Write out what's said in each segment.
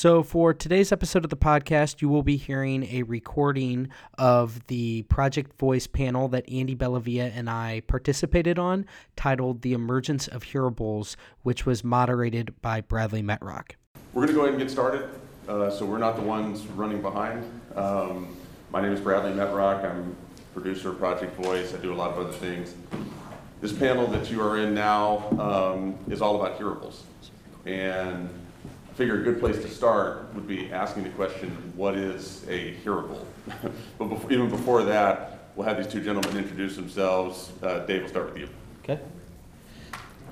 So, for today's episode of the podcast, you will be hearing a recording of the Project Voice panel that Andy Bellavia and I participated on, titled The Emergence of Hearables, which was moderated by Bradley Metrock. We're going to go ahead and get started. Uh, so, we're not the ones running behind. Um, my name is Bradley Metrock. I'm producer of Project Voice. I do a lot of other things. This panel that you are in now um, is all about hearables. And figure a good place to start would be asking the question, what is a hearable? but before, even before that, we'll have these two gentlemen introduce themselves. Uh, Dave, we'll start with you. Okay.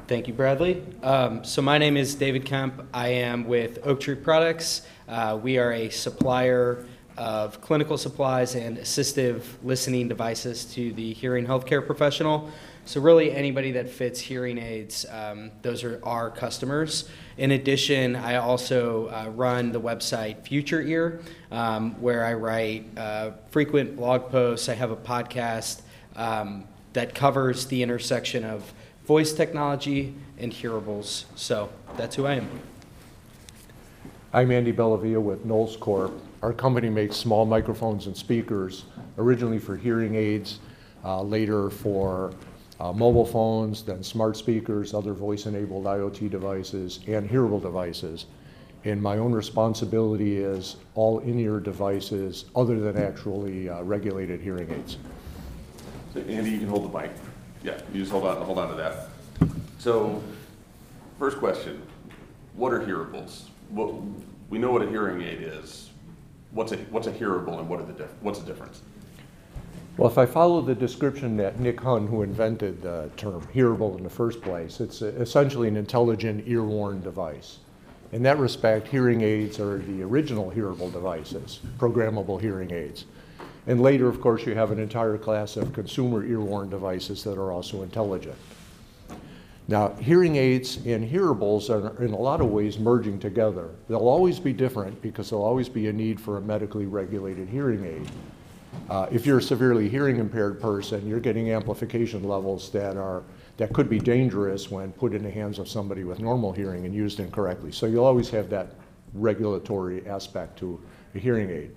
Thank you, Bradley. Um, so my name is David Kemp. I am with Oak Tree Products. Uh, we are a supplier of clinical supplies and assistive listening devices to the hearing healthcare professional. So really, anybody that fits hearing aids, um, those are our customers. In addition, I also uh, run the website Future Ear, um, where I write uh, frequent blog posts. I have a podcast um, that covers the intersection of voice technology and hearables. So that's who I am. I'm Andy Bellavia with Knowles Corp. Our company makes small microphones and speakers, originally for hearing aids, uh, later for uh, mobile phones, then smart speakers, other voice-enabled IoT devices, and hearable devices. And my own responsibility is all in-ear devices other than actually uh, regulated hearing aids. So Andy, you can hold the mic. Yeah, you just hold on, hold on to that. So, first question, what are hearables? What, we know what a hearing aid is. What's a, what's a hearable and what are the what's the difference? Well, if I follow the description that Nick Hunn, who invented the term hearable in the first place, it's essentially an intelligent ear-worn device. In that respect, hearing aids are the original hearable devices, programmable hearing aids. And later, of course, you have an entire class of consumer ear-worn devices that are also intelligent. Now, hearing aids and hearables are in a lot of ways merging together. They'll always be different because there'll always be a need for a medically regulated hearing aid. Uh, if you're a severely hearing impaired person, you're getting amplification levels that are that could be dangerous when put in the hands of somebody with normal hearing and used incorrectly. So you'll always have that regulatory aspect to a hearing aid.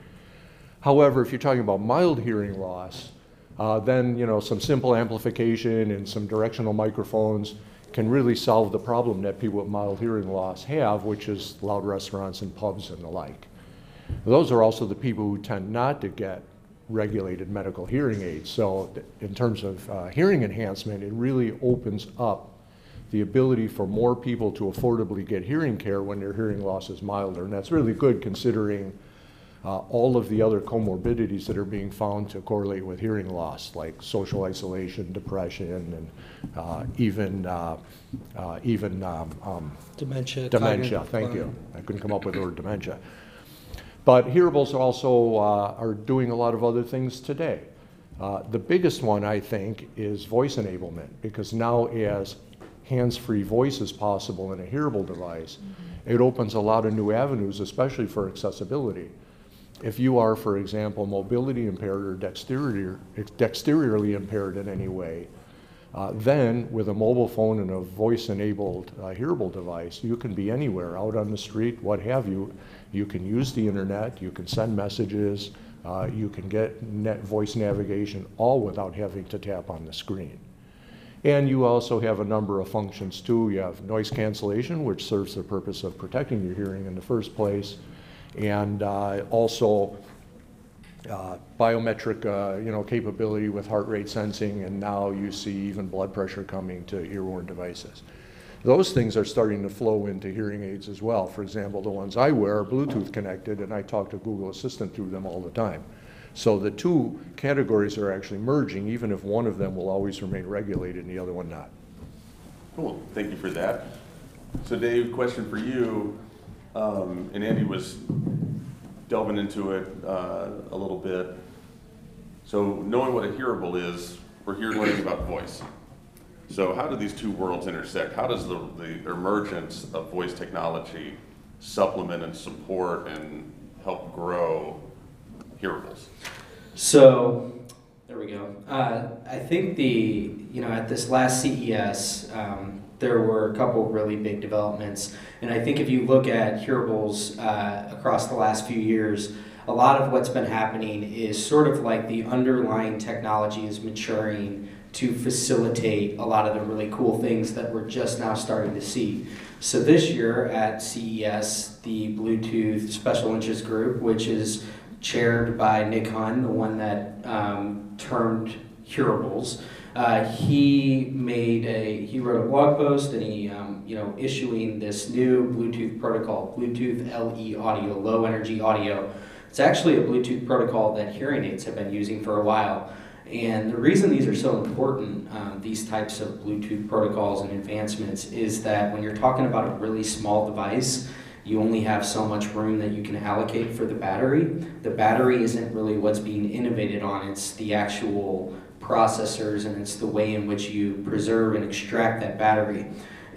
However, if you're talking about mild hearing loss, uh, then you know some simple amplification and some directional microphones can really solve the problem that people with mild hearing loss have, which is loud restaurants and pubs and the like. Those are also the people who tend not to get regulated medical hearing aids. So in terms of uh, hearing enhancement, it really opens up the ability for more people to affordably get hearing care when their hearing loss is milder. And that's really good considering uh, all of the other comorbidities that are being found to correlate with hearing loss, like social isolation, depression, and uh, even uh, uh even um, um, dementia. Dementia. Thank you. I couldn't come up with the word dementia. But hearables also uh, are doing a lot of other things today. Uh, the biggest one, I think, is voice enablement, because now as hands-free voice is possible in a hearable device, it opens a lot of new avenues, especially for accessibility. If you are, for example, mobility impaired or dexterity, dexteriously impaired in any way, uh, then with a mobile phone and a voice-enabled uh, hearable device, you can be anywhere, out on the street, what have you, you can use the internet, you can send messages, uh, you can get net voice navigation all without having to tap on the screen. And you also have a number of functions too. You have noise cancellation, which serves the purpose of protecting your hearing in the first place, and uh, also uh, biometric uh, you know, capability with heart rate sensing, and now you see even blood pressure coming to ear-worn devices. Those things are starting to flow into hearing aids as well. For example, the ones I wear are Bluetooth connected, and I talk to Google Assistant through them all the time. So the two categories are actually merging, even if one of them will always remain regulated and the other one not. Cool, thank you for that. So Dave, question for you, um, and Andy was delving into it uh, a little bit. So knowing what a hearable is, we're here learning about voice. So how do these two worlds intersect? How does the, the emergence of voice technology supplement and support and help grow hearables? So, there we go. Uh, I think the, you know, at this last CES, um, there were a couple really big developments. And I think if you look at hearables uh, across the last few years, a lot of what's been happening is sort of like the underlying technology is maturing to facilitate a lot of the really cool things that we're just now starting to see. So this year at CES, the Bluetooth Special Interest Group, which is chaired by Nick Hunn, the one that um, termed hearables. Uh, he made a he wrote a blog post and he um, you know issuing this new Bluetooth protocol, Bluetooth LE audio, low energy audio. It's actually a Bluetooth protocol that hearing aids have been using for a while. And the reason these are so important, um, these types of Bluetooth protocols and advancements, is that when you're talking about a really small device, you only have so much room that you can allocate for the battery. The battery isn't really what's being innovated on, it's the actual processors and it's the way in which you preserve and extract that battery.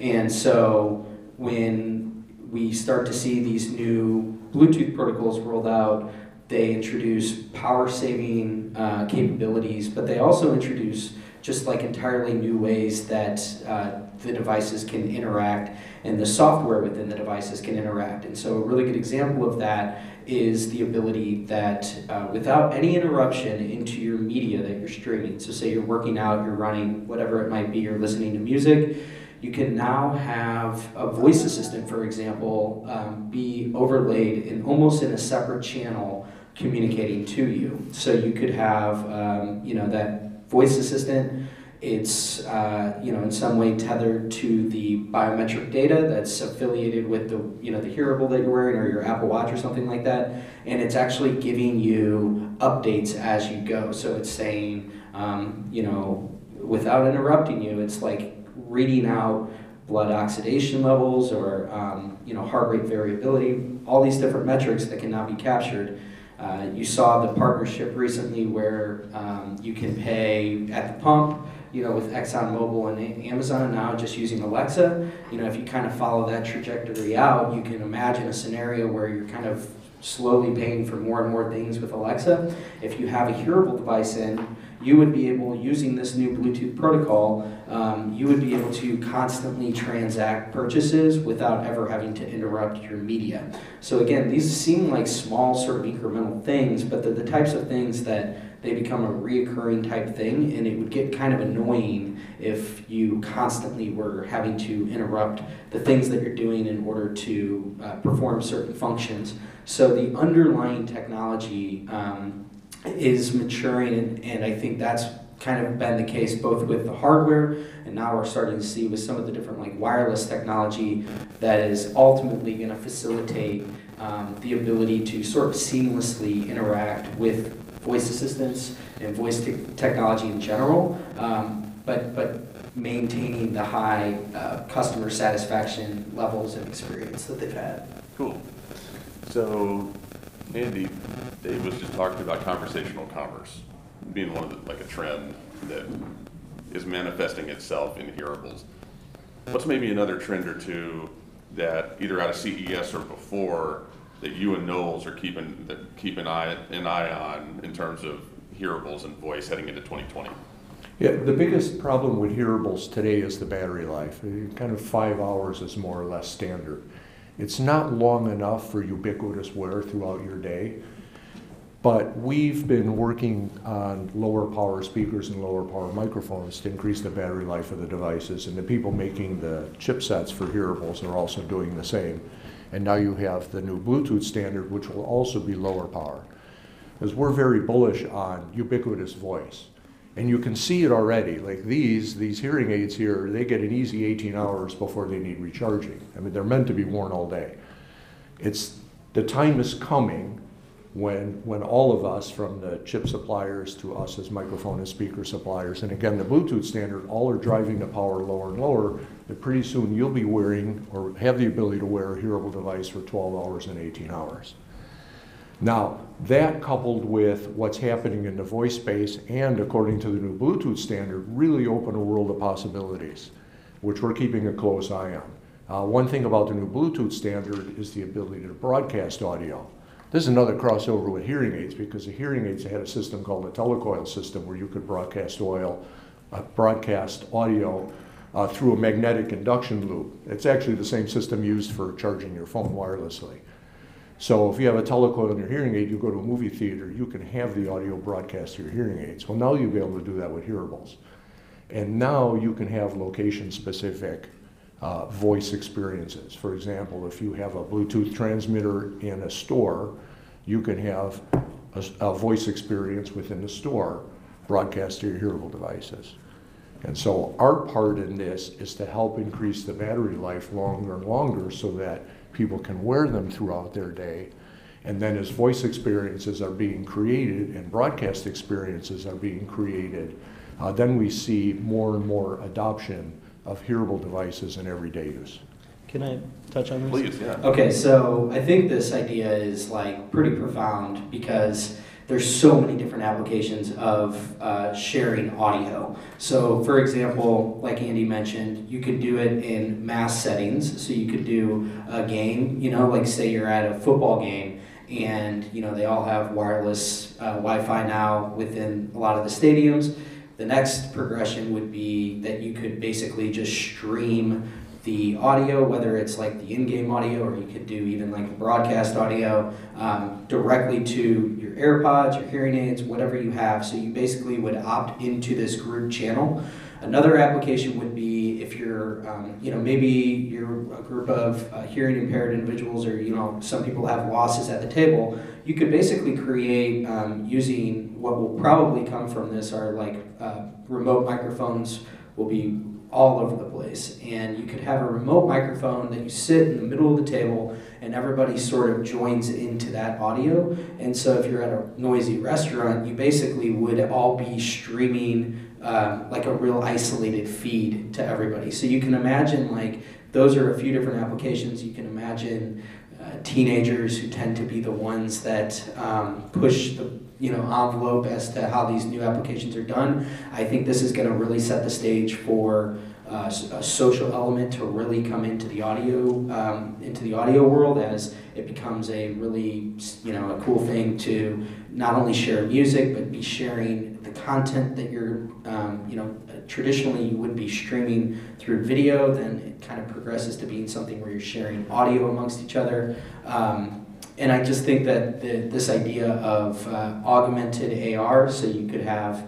And so when we start to see these new Bluetooth protocols rolled out, they introduce power saving uh, capabilities, but they also introduce just like entirely new ways that uh, the devices can interact and the software within the devices can interact. And so, a really good example of that is the ability that uh, without any interruption into your media that you're streaming, so say you're working out, you're running, whatever it might be, you're listening to music. You can now have a voice assistant, for example, um, be overlaid in almost in a separate channel communicating to you. So you could have, um, you know, that voice assistant. It's, uh, you know, in some way tethered to the biometric data that's affiliated with the, you know, the hearable that you're wearing or your Apple Watch or something like that. And it's actually giving you updates as you go. So it's saying, um, you know, without interrupting you, it's like reading out blood oxidation levels or, um, you know, heart rate variability, all these different metrics that can now be captured uh, you saw the partnership recently where um, you can pay at the pump, you know, with ExxonMobil and Amazon now just using Alexa. You know, if you kind of follow that trajectory out, you can imagine a scenario where you're kind of slowly paying for more and more things with Alexa. If you have a hearable device in, you would be able, using this new Bluetooth protocol, um, you would be able to constantly transact purchases without ever having to interrupt your media. So again, these seem like small sort of incremental things, but they're the types of things that they become a reoccurring type thing, and it would get kind of annoying if you constantly were having to interrupt the things that you're doing in order to uh, perform certain functions. So the underlying technology um, is maturing, and, and I think that's kind of been the case both with the hardware and now we're starting to see with some of the different like wireless technology that is ultimately going to facilitate um, the ability to sort of seamlessly interact with voice assistants and voice te- technology in general, um, but but maintaining the high uh, customer satisfaction levels and experience that they've had. Cool. So, Andy, Dave was just talking about conversational commerce being one of the, like a trend that is manifesting itself in hearables. What's maybe another trend or two that either out of CES or before that you and Knowles are keeping that keep an eye an eye on in terms of hearables and voice heading into 2020? Yeah, the biggest problem with hearables today is the battery life. Uh, Kind of five hours is more or less standard. It's not long enough for ubiquitous wear throughout your day. But we've been working on lower power speakers and lower power microphones to increase the battery life of the devices. And the people making the chipsets for hearables are also doing the same. And now you have the new Bluetooth standard, which will also be lower power. Because we're very bullish on ubiquitous voice. And you can see it already. Like these, these hearing aids here, they get an easy 18 hours before they need recharging. I mean, they're meant to be worn all day. It's the time is coming when when all of us, from the chip suppliers to us as microphone and speaker suppliers, and again the Bluetooth standard, all are driving the power lower and lower. That pretty soon you'll be wearing or have the ability to wear a hearable device for 12 hours and 18 hours. Now, that coupled with what's happening in the voice space and according to the new Bluetooth standard, really open a world of possibilities, which we're keeping a close eye on. Uh, one thing about the new Bluetooth standard is the ability to broadcast audio. This is another crossover with hearing aids because the hearing aids had a system called a telecoil system where you could broadcast oil, uh, broadcast audio uh, through a magnetic induction loop. It's actually the same system used for charging your phone wirelessly. So if you have a telecoil in your hearing aid, you go to a movie theater, you can have the audio broadcast to your hearing aids. Well, now you'll be able to do that with hearables. And now you can have location-specific uh, voice experiences. For example, if you have a Bluetooth transmitter in a store, you can have a, a voice experience within the store broadcast to your hearable devices. And so our part in this is to help increase the battery life longer and longer so that people can wear them throughout their day. And then as voice experiences are being created and broadcast experiences are being created, uh, then we see more and more adoption of hearable devices in everyday use. Can I touch on this? Please, yeah. Okay, so I think this idea is like pretty profound because there's so many different applications of uh, sharing audio. So, for example, like Andy mentioned, you could do it in mass settings. So you could do a game, you know, like say you're at a football game and you know they all have wireless uh, Wi-Fi now within a lot of the stadiums. The next progression would be that you could basically just stream the audio, whether it's like the in-game audio or you could do even like broadcast audio um, directly to your AirPods, your hearing aids, whatever you have. So you basically would opt into this group channel. Another application would be if you're, um, you know, maybe you're a group of uh, hearing impaired individuals, or you know, some people have losses at the table. You could basically create um, using what will probably come from this are like uh, remote microphones will be all over the place. And you could have a remote microphone that you sit in the middle of the table and everybody sort of joins into that audio. And so if you're at a noisy restaurant, you basically would all be streaming um, like a real isolated feed to everybody. So you can imagine like those are a few different applications. You can imagine uh, teenagers who tend to be the ones that um, push the you know envelope as to how these new applications are done. I think this is going to really set the stage for uh, a social element to really come into the audio um, into the audio world as it becomes a really you know a cool thing to not only share music but be sharing the content that you're um, you know traditionally you would be streaming through video then it kind of progresses to being something where you're sharing audio amongst each other um, and I just think that the, this idea of uh, augmented AR, so you could have,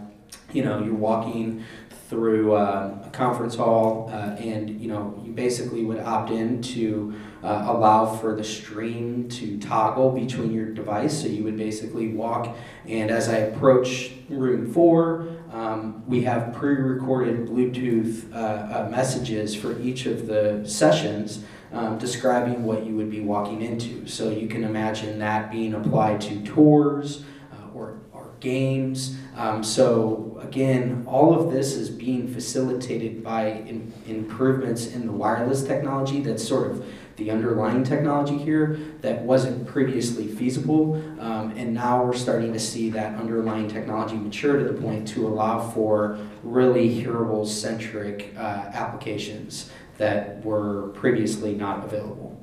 you know, you're walking through uh, a conference hall, uh, and you know, you basically would opt in to uh, allow for the stream to toggle between your device. So you would basically walk, and as I approach room four, um, we have pre-recorded Bluetooth uh, uh, messages for each of the sessions um, describing what you would be walking into. So you can imagine that being applied to tours uh, or, or games. Um, so again, all of this is being facilitated by in, improvements in the wireless technology that's sort of the underlying technology here that wasn't previously feasible. Um, and now we're starting to see that underlying technology mature to the point to allow for really hearable centric uh, applications that were previously not available.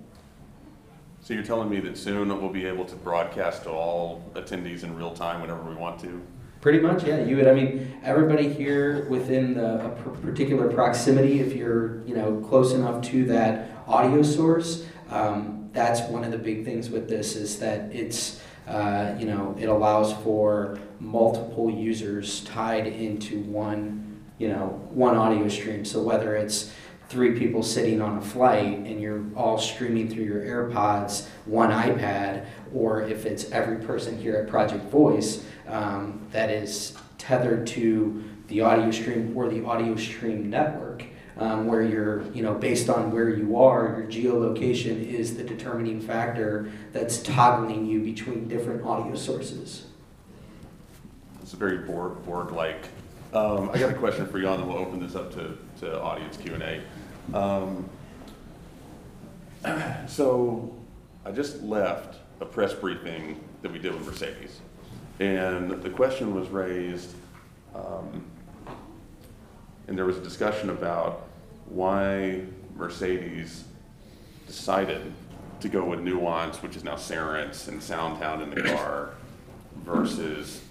So you're telling me that soon we'll be able to broadcast to all attendees in real time whenever we want to? Pretty much, yeah. You would. I mean, everybody here within the, a particular proximity, if you're, you know, close enough to that audio source, um, that's one of the big things with this is that it's, uh, you know, it allows for multiple users tied into one, you know, one audio stream. So whether it's three people sitting on a flight and you're all streaming through your AirPods, one iPad, or if it's every person here at Project Voice um, that is tethered to the audio stream or the audio stream network. Um, where you're, you know, based on where you are, your geolocation is the determining factor that's toggling you between different audio sources. It's very Borg, Borg-like. Um, I got a question for you, and then we'll open this up to, to audience Q&A. Um, so I just left a press briefing that we did with Mercedes. And the question was raised, um, and there was a discussion about why Mercedes decided to go with Nuance, which is now Cerence and SoundHound in the car, versus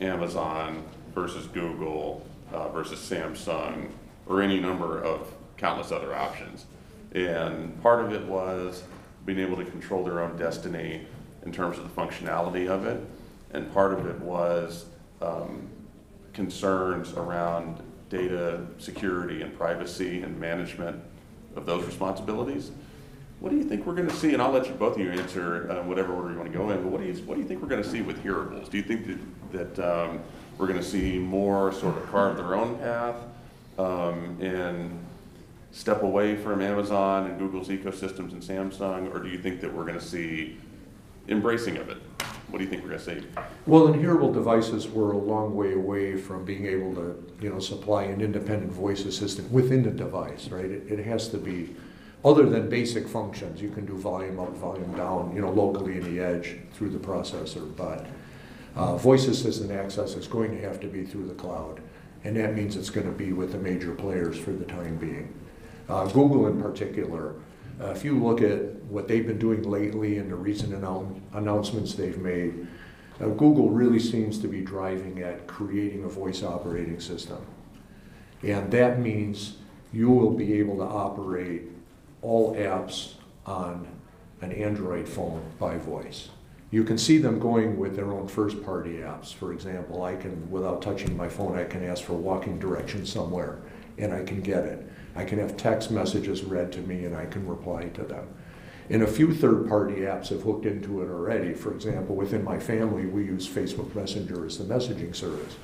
Amazon versus Google uh, versus Samsung, or any number of countless other options. And part of it was being able to control their own destiny in terms of the functionality of it, and part of it was um, concerns around data security and privacy and management of those responsibilities. What do you think we're going to see? And I'll let you both of you answer uh, whatever order you want to go in. But what do you what do you think we're going to see with hearables? Do you think that that um, we're going to see more sort of carve their own path um, and step away from Amazon and Google's ecosystems and Samsung, or do you think that we're going to see embracing of it? What do you think we're going to see? Well, in hearable devices, we're a long way away from being able to, you know, supply an independent voice assistant within the device, right? It, it has to be, other than basic functions, you can do volume up, volume down, you know, locally in the edge through the processor, but uh, voice assistant access is going to have to be through the cloud, and that means it's going to be with the major players for the time being. Uh, Google in particular, uh, if you look at what they've been doing lately and the recent annou- announcements they've made, uh, Google really seems to be driving at creating a voice operating system. And that means you will be able to operate all apps on an Android phone by voice. You can see them going with their own first party apps. For example, I can, without touching my phone, I can ask for walking directions somewhere and I can get it. I can have text messages read to me and I can reply to them. And a few third party apps have hooked into it already. For example, within my family, we use Facebook Messenger as the messaging service.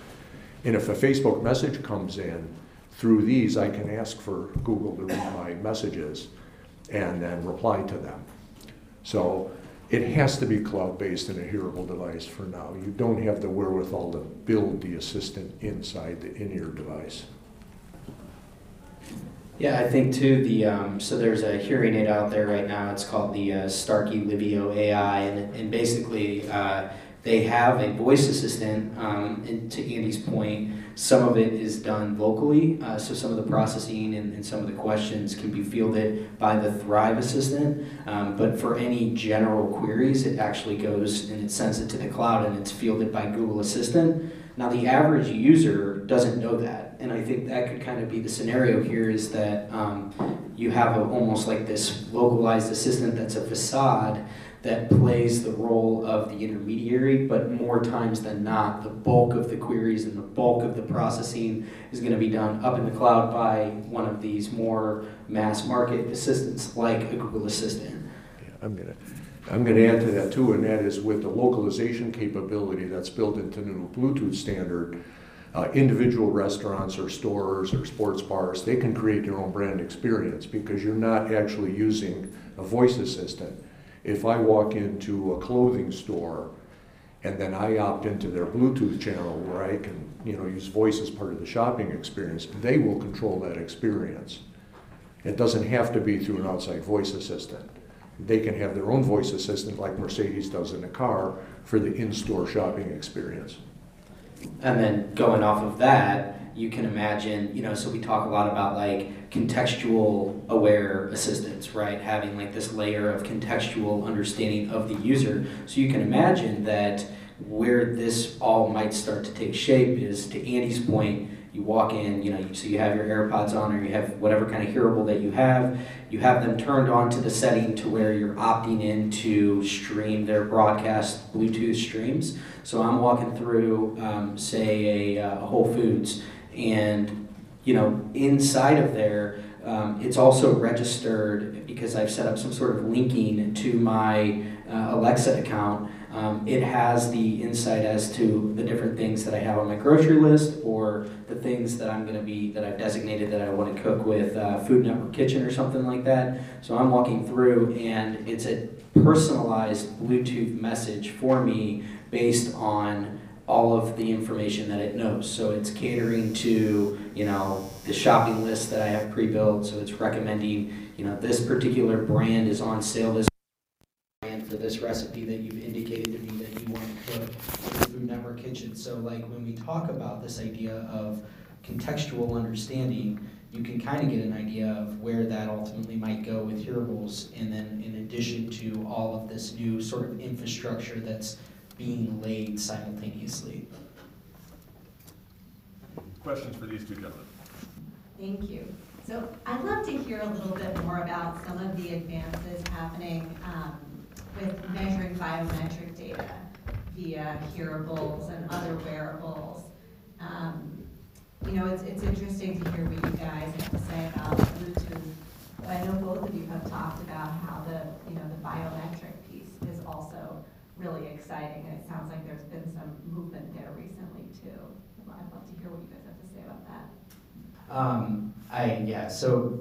And if a Facebook message comes in through these, I can ask for Google to read my messages and then reply to them. So it has to be cloud-based in a hearable device for now. You don't have the wherewithal to build the assistant inside the in-ear device. Yeah, I think too, the, um, so there's a hearing aid out there right now, it's called the uh, Starkey Livio AI, and, and basically, uh, they have a voice assistant, um, and to Andy's point, some of it is done vocally, uh, so some of the processing and, and some of the questions can be fielded by the Thrive assistant, um, but for any general queries, it actually goes and it sends it to the cloud and it's fielded by Google Assistant. Now, the average user doesn't know that, and I think that could kind of be the scenario here is that um, you have a, almost like this localized assistant that's a facade that plays the role of the intermediary, but more times than not, the bulk of the queries and the bulk of the processing is going to be done up in the cloud by one of these more mass market assistants like a Google Assistant. Yeah, I'm gonna, I'm gonna add to that too, and that is with the localization capability that's built into the new Bluetooth standard, uh, individual restaurants or stores or sports bars, they can create their own brand experience because you're not actually using a voice assistant. If I walk into a clothing store and then I opt into their Bluetooth channel where I can, you know, use voice as part of the shopping experience, they will control that experience. It doesn't have to be through an outside voice assistant. They can have their own voice assistant like Mercedes does in a car for the in-store shopping experience. And then going off of that, you can imagine, you know, so we talk a lot about like contextual aware assistance, right? Having like this layer of contextual understanding of the user. So you can imagine that where this all might start to take shape is to Andy's point, you walk in, you know, so you have your AirPods on or you have whatever kind of hearable that you have, you have them turned on to the setting to where you're opting in to stream their broadcast Bluetooth streams. So I'm walking through, um, say, a, uh, Whole Foods, and you know, inside of there, um, it's also registered because I've set up some sort of linking to my uh, Alexa account. Um, it has the insight as to the different things that I have on my grocery list or the things that I'm going to be that I've designated that I want to cook with uh, Food Network Kitchen or something like that. So I'm walking through and it's a personalized Bluetooth message for me based on all of the information that it knows. So it's catering to, you know, the shopping list that I have pre-built. So it's recommending, you know, this particular brand is on sale this brand for this recipe that you've indicated to me that you want to cook in the Food Network kitchen. So like when we talk about this idea of contextual understanding, you can kind of get an idea of where that ultimately might go with hearables. And then in addition to all of this new sort of infrastructure that's being laid simultaneously. Questions for these two gentlemen? Thank you. So I'd love to hear a little bit more about some of the advances happening um, with measuring biometric data via hearables and other wearables. Um, You know, it's, it's interesting to hear what you guys have to say about Bluetooth. But I know both of you have talked about how the, you know, the biometric piece is also really exciting. And it sounds like there's been some movement there recently too. I'd love to hear what you guys have to say about that. Um, I, yeah, so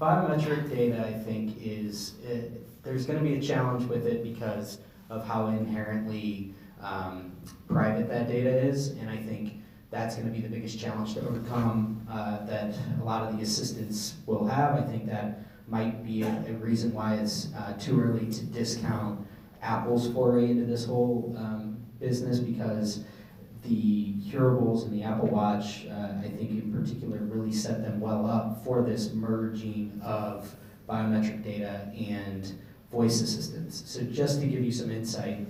biometric data, I think, is, it, there's gonna be a challenge with it because of how inherently, um, private that data is, and I think that's gonna be the biggest challenge to overcome, uh, that a lot of the assistants will have. I think that might be a, a reason why it's, uh, too early to discount Apple's foray into this whole, um, business, because the hearables and the Apple Watch, uh, I think in particular, really set them well up for this merging of biometric data and voice assistance. So just to give you some insight,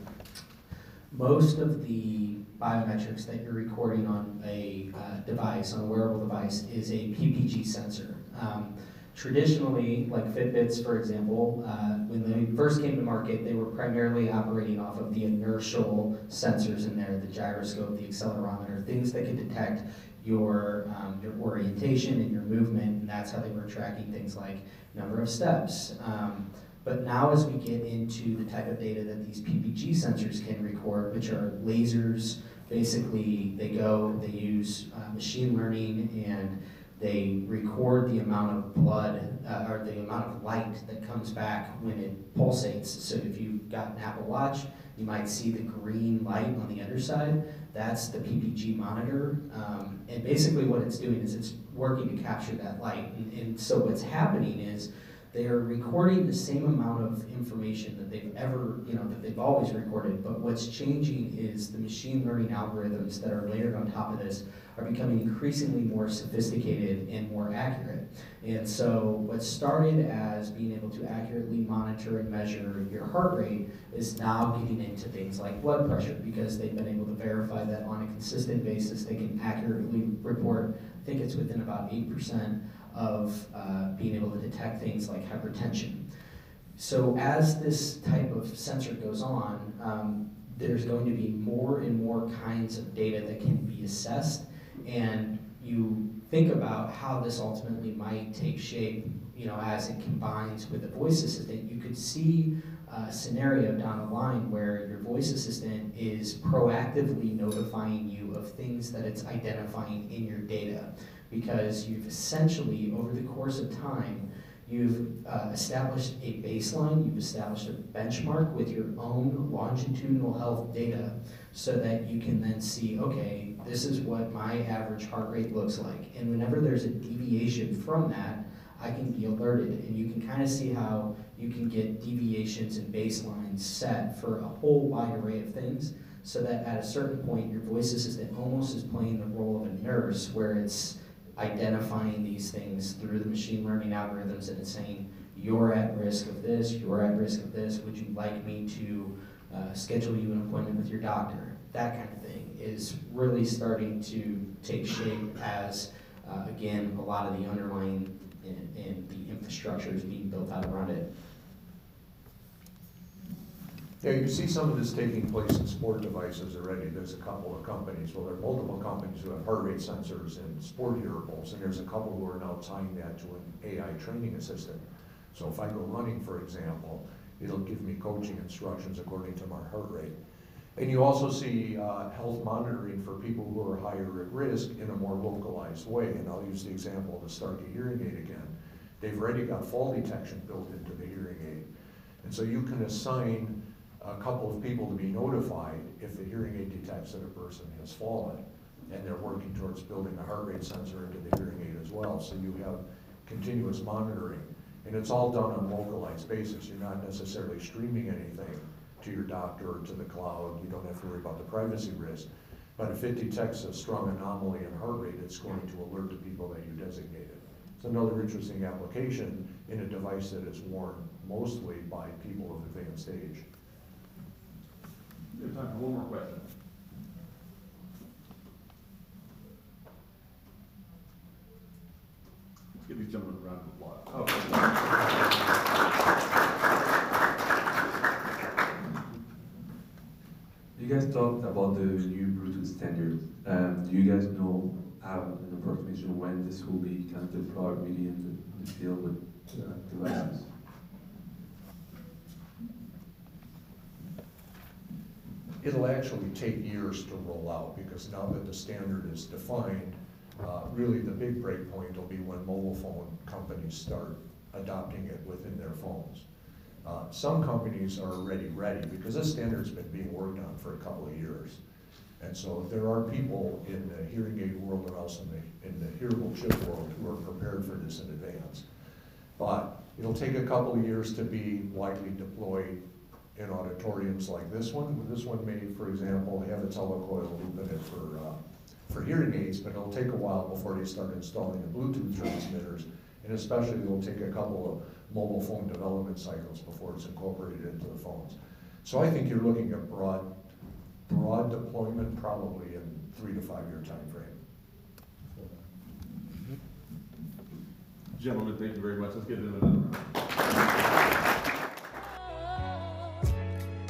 most of the biometrics that you're recording on a uh, device, on a wearable device, is a PPG sensor. Um, Traditionally, like Fitbits, for example, uh, when they first came to market, they were primarily operating off of the inertial sensors in there, the gyroscope, the accelerometer, things that could detect your, um, your orientation and your movement, and that's how they were tracking things like number of steps. Um, but now as we get into the type of data that these PPG sensors can record, which are lasers, basically they go, they use uh, machine learning and they record the amount of blood uh, or the amount of light that comes back when it pulsates. So if you've got an Apple Watch, you might see the green light on the underside. That's the PPG monitor. Um, and basically what it's doing is it's working to capture that light. And, and so what's happening is they are recording the same amount of information that they've ever, you know, that they've always recorded. But what's changing is the machine learning algorithms that are layered on top of this are becoming increasingly more sophisticated and more accurate. And so what started as being able to accurately monitor and measure your heart rate is now getting into things like blood pressure because they've been able to verify that on a consistent basis they can accurately report, I think it's within about 8% of being able to detect things like hypertension. So as this type of sensor goes on, um, there's going to be more and more kinds of data that can be assessed. And you think about how this ultimately might take shape, you know, as it combines with the voice assistant, you could see a scenario down the line where your voice assistant is proactively notifying you of things that it's identifying in your data because you've essentially, over the course of time, You've uh, established a baseline, you've established a benchmark with your own longitudinal health data so that you can then see, okay, this is what my average heart rate looks like. And whenever there's a deviation from that, I can be alerted. And you can kind of see how you can get deviations and baselines set for a whole wide array of things so that at a certain point, your voice assistant almost is playing the role of a nurse where it's identifying these things through the machine learning algorithms and saying, you're at risk of this, you're at risk of this, would you like me to uh, schedule you an appointment with your doctor? That kind of thing is really starting to take shape as, uh, again, a lot of the underlying and, and the infrastructure is being built out around it. Yeah, you see some of this taking place in sport devices already. There's a couple of companies, well, there are multiple companies who have heart rate sensors and sport hearables, and there's a couple who are now tying that to an AI training assistant. So if I go running, for example, it'll give me coaching instructions according to my heart rate. And you also see uh, health monitoring for people who are higher at risk in a more localized way. And I'll use the example of the Starkey hearing aid again. They've already got fall detection built into the hearing aid. And so you can assign a couple of people to be notified if the hearing aid detects that a person has fallen. And they're working towards building a heart rate sensor into the hearing aid as well. So you have continuous monitoring. And it's all done on a localized basis. You're not necessarily streaming anything to your doctor or to the cloud. You don't have to worry about the privacy risk. But if it detects a strong anomaly in heart rate, it's going to alert the people that you designated. It's another interesting application in a device that is worn mostly by people of advanced age. Time for one more question. Let's give these gentlemen a round of applause. You guys talked about the new Bluetooth standard. Um, do you guys know, have an approximation when this will be kind of deployed really in the, in the field with uh, devices? It'll actually take years to roll out, because now that the standard is defined, uh, really the big break point will be when mobile phone companies start adopting it within their phones. Uh, Some companies are already ready, because this standard's been being worked on for a couple of years. And so there are people in the hearing aid world and also in the, in the hearable chip world who are prepared for this in advance. But it'll take a couple of years to be widely deployed in auditoriums like this one. This one may, for example, have a telecoil loop in it for, uh, for hearing aids, but it'll take a while before they start installing the Bluetooth transmitters. And especially, it'll take a couple of mobile phone development cycles before it's incorporated into the phones. So I think you're looking at broad, broad deployment probably in three to five-year time frame. Gentlemen, thank you very much. Let's get into another round.